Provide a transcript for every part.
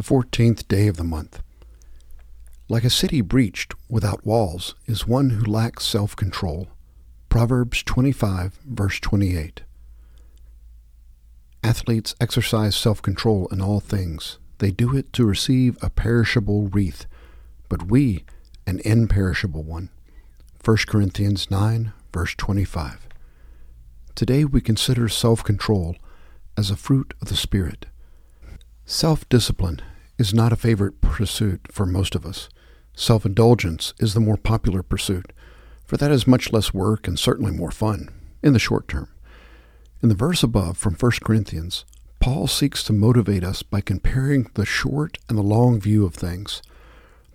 the fourteenth day of the month. Like a city breached without walls is one who lacks self control. Proverbs 25, verse 28. Athletes exercise self control in all things. They do it to receive a perishable wreath, but we an imperishable one. 1 Corinthians 9, verse 25. Today we consider self control as a fruit of the Spirit. Self discipline is not a favorite pursuit for most of us. Self indulgence is the more popular pursuit, for that is much less work and certainly more fun in the short term. In the verse above from 1 Corinthians, Paul seeks to motivate us by comparing the short and the long view of things.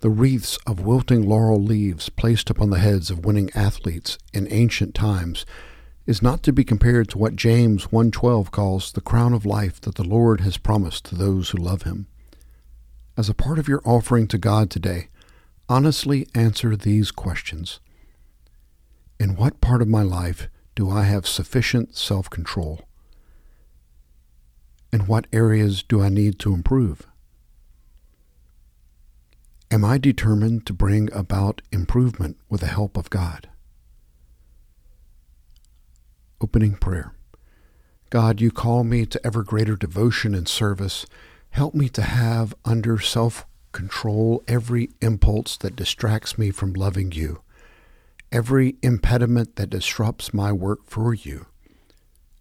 The wreaths of wilting laurel leaves placed upon the heads of winning athletes in ancient times is not to be compared to what James 1:12 calls the crown of life that the Lord has promised to those who love him. As a part of your offering to God today, honestly answer these questions. In what part of my life do I have sufficient self-control? In what areas do I need to improve? Am I determined to bring about improvement with the help of God? Opening prayer. God, you call me to ever greater devotion and service. Help me to have under self control every impulse that distracts me from loving you, every impediment that disrupts my work for you.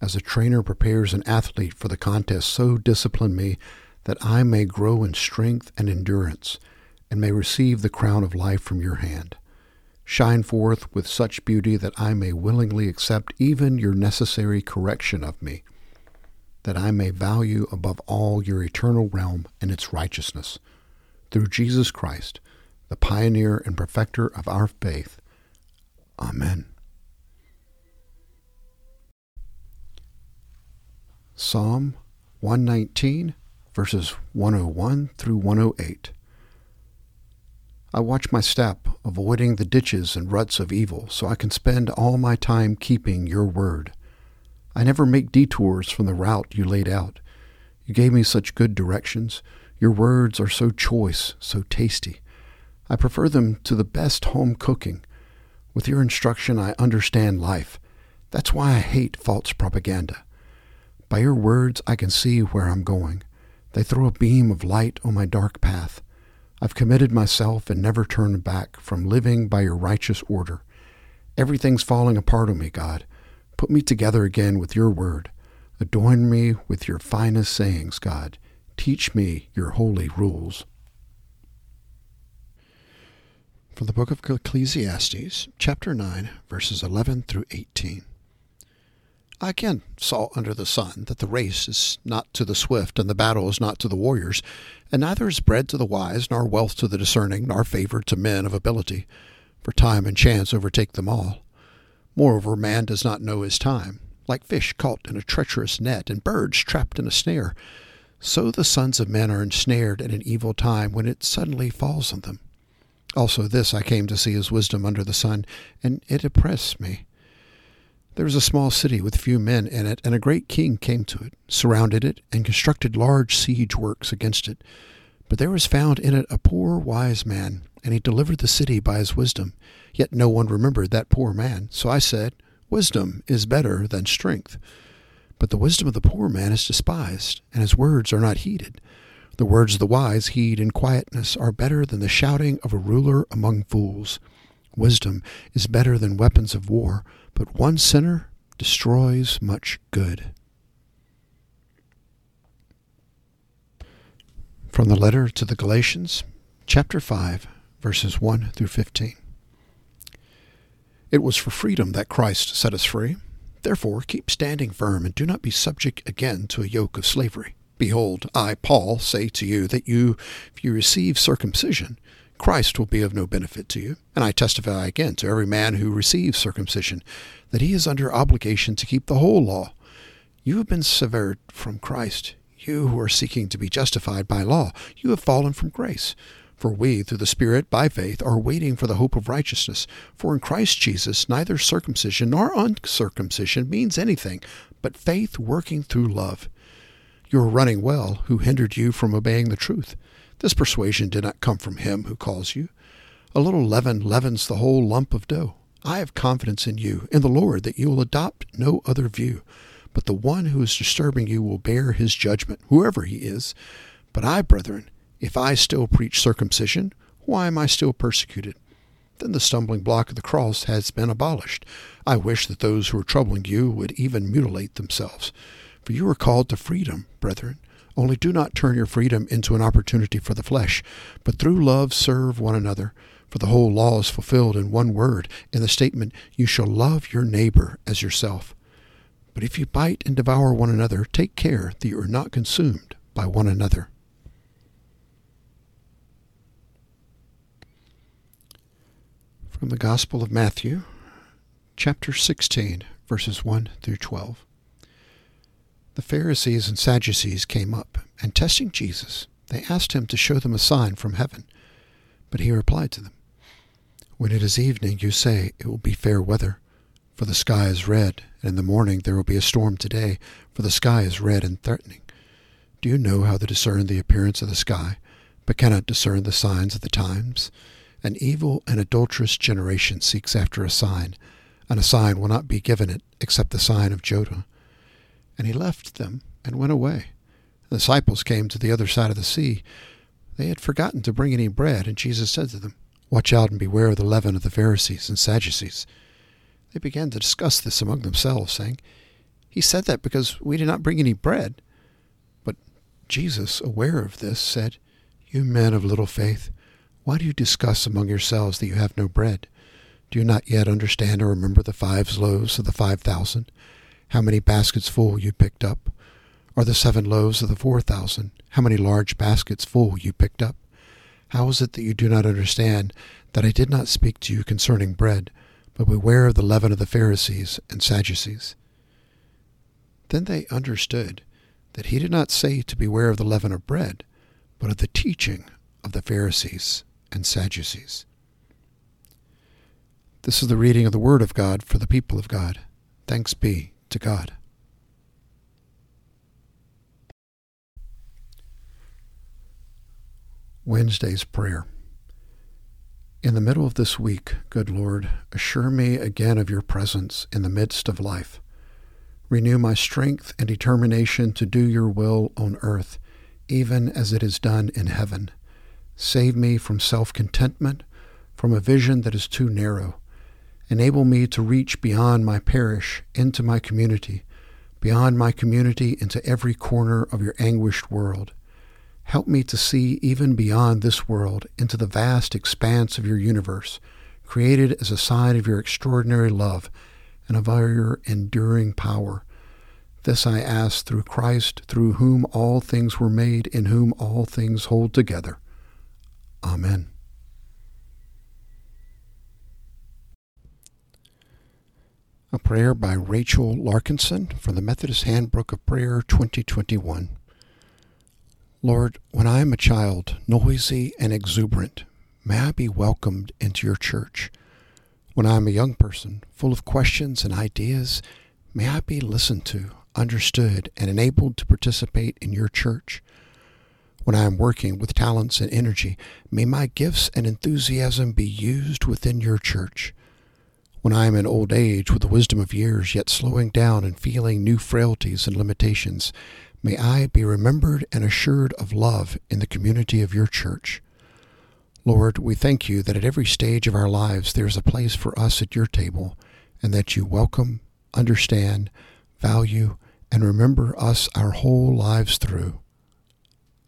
As a trainer prepares an athlete for the contest, so discipline me that I may grow in strength and endurance and may receive the crown of life from your hand. Shine forth with such beauty that I may willingly accept even your necessary correction of me, that I may value above all your eternal realm and its righteousness. Through Jesus Christ, the pioneer and perfecter of our faith. Amen. Psalm 119, verses 101 through 108. I watch my step, avoiding the ditches and ruts of evil, so I can spend all my time keeping your word. I never make detours from the route you laid out. You gave me such good directions. Your words are so choice, so tasty. I prefer them to the best home cooking. With your instruction, I understand life. That's why I hate false propaganda. By your words, I can see where I'm going. They throw a beam of light on my dark path. I've committed myself and never turned back from living by your righteous order. Everything's falling apart on me, God. Put me together again with your word. Adorn me with your finest sayings, God. Teach me your holy rules. From the book of Ecclesiastes, chapter 9, verses 11 through 18. I again saw under the sun that the race is not to the swift, and the battle is not to the warriors, and neither is bread to the wise, nor wealth to the discerning, nor favor to men of ability, for time and chance overtake them all. Moreover, man does not know his time, like fish caught in a treacherous net, and birds trapped in a snare. So the sons of men are ensnared in an evil time when it suddenly falls on them. Also, this I came to see as wisdom under the sun, and it oppressed me. There was a small city with few men in it, and a great king came to it, surrounded it, and constructed large siege works against it. But there was found in it a poor wise man, and he delivered the city by his wisdom. Yet no one remembered that poor man. So I said, Wisdom is better than strength. But the wisdom of the poor man is despised, and his words are not heeded. The words of the wise heed in quietness are better than the shouting of a ruler among fools. Wisdom is better than weapons of war but one sinner destroys much good. From the letter to the Galatians, chapter 5, verses 1 through 15. It was for freedom that Christ set us free. Therefore, keep standing firm and do not be subject again to a yoke of slavery. Behold, I, Paul, say to you that you, if you receive circumcision, Christ will be of no benefit to you. And I testify again to every man who receives circumcision that he is under obligation to keep the whole law. You have been severed from Christ. You who are seeking to be justified by law, you have fallen from grace. For we, through the Spirit, by faith, are waiting for the hope of righteousness. For in Christ Jesus, neither circumcision nor uncircumcision means anything, but faith working through love. You are running well. Who hindered you from obeying the truth? This persuasion did not come from him who calls you. A little leaven leavens the whole lump of dough. I have confidence in you, in the Lord, that you will adopt no other view. But the one who is disturbing you will bear his judgment, whoever he is. But I, brethren, if I still preach circumcision, why am I still persecuted? Then the stumbling block of the cross has been abolished. I wish that those who are troubling you would even mutilate themselves. For you are called to freedom, brethren. Only do not turn your freedom into an opportunity for the flesh, but through love serve one another. For the whole law is fulfilled in one word, in the statement, You shall love your neighbor as yourself. But if you bite and devour one another, take care that you are not consumed by one another. From the Gospel of Matthew, chapter 16, verses 1 through 12. The Pharisees and Sadducees came up, and testing Jesus, they asked him to show them a sign from heaven. But he replied to them, When it is evening, you say, It will be fair weather for the sky is red, and in the morning there will be a storm today, for the sky is red and threatening. Do you know how to discern the appearance of the sky, but cannot discern the signs of the times? An evil and adulterous generation seeks after a sign, and a sign will not be given it except the sign of Jonah. And he left them and went away. The disciples came to the other side of the sea. They had forgotten to bring any bread, and Jesus said to them, Watch out and beware of the leaven of the Pharisees and Sadducees. They began to discuss this among themselves, saying, He said that because we did not bring any bread. But Jesus, aware of this, said, You men of little faith, why do you discuss among yourselves that you have no bread? Do you not yet understand or remember the five loaves of the five thousand? How many baskets full you picked up? Or the seven loaves of the four thousand? How many large baskets full you picked up? How is it that you do not understand that I did not speak to you concerning bread? but beware of the leaven of the Pharisees and Sadducees. Then they understood that he did not say to beware of the leaven of bread, but of the teaching of the Pharisees and Sadducees. This is the reading of the Word of God for the people of God. Thanks be to God. Wednesday's Prayer. In the middle of this week, good Lord, assure me again of your presence in the midst of life. Renew my strength and determination to do your will on earth, even as it is done in heaven. Save me from self contentment, from a vision that is too narrow. Enable me to reach beyond my parish into my community, beyond my community into every corner of your anguished world. Help me to see even beyond this world into the vast expanse of your universe, created as a sign of your extraordinary love and of your enduring power. This I ask through Christ, through whom all things were made, in whom all things hold together. Amen. A prayer by Rachel Larkinson from the Methodist Handbook of Prayer 2021. Lord, when I am a child, noisy and exuberant, may I be welcomed into your church. When I am a young person, full of questions and ideas, may I be listened to, understood, and enabled to participate in your church. When I am working with talents and energy, may my gifts and enthusiasm be used within your church. When I am in old age with the wisdom of years, yet slowing down and feeling new frailties and limitations, May I be remembered and assured of love in the community of your church. Lord, we thank you that at every stage of our lives there is a place for us at your table, and that you welcome, understand, value, and remember us our whole lives through.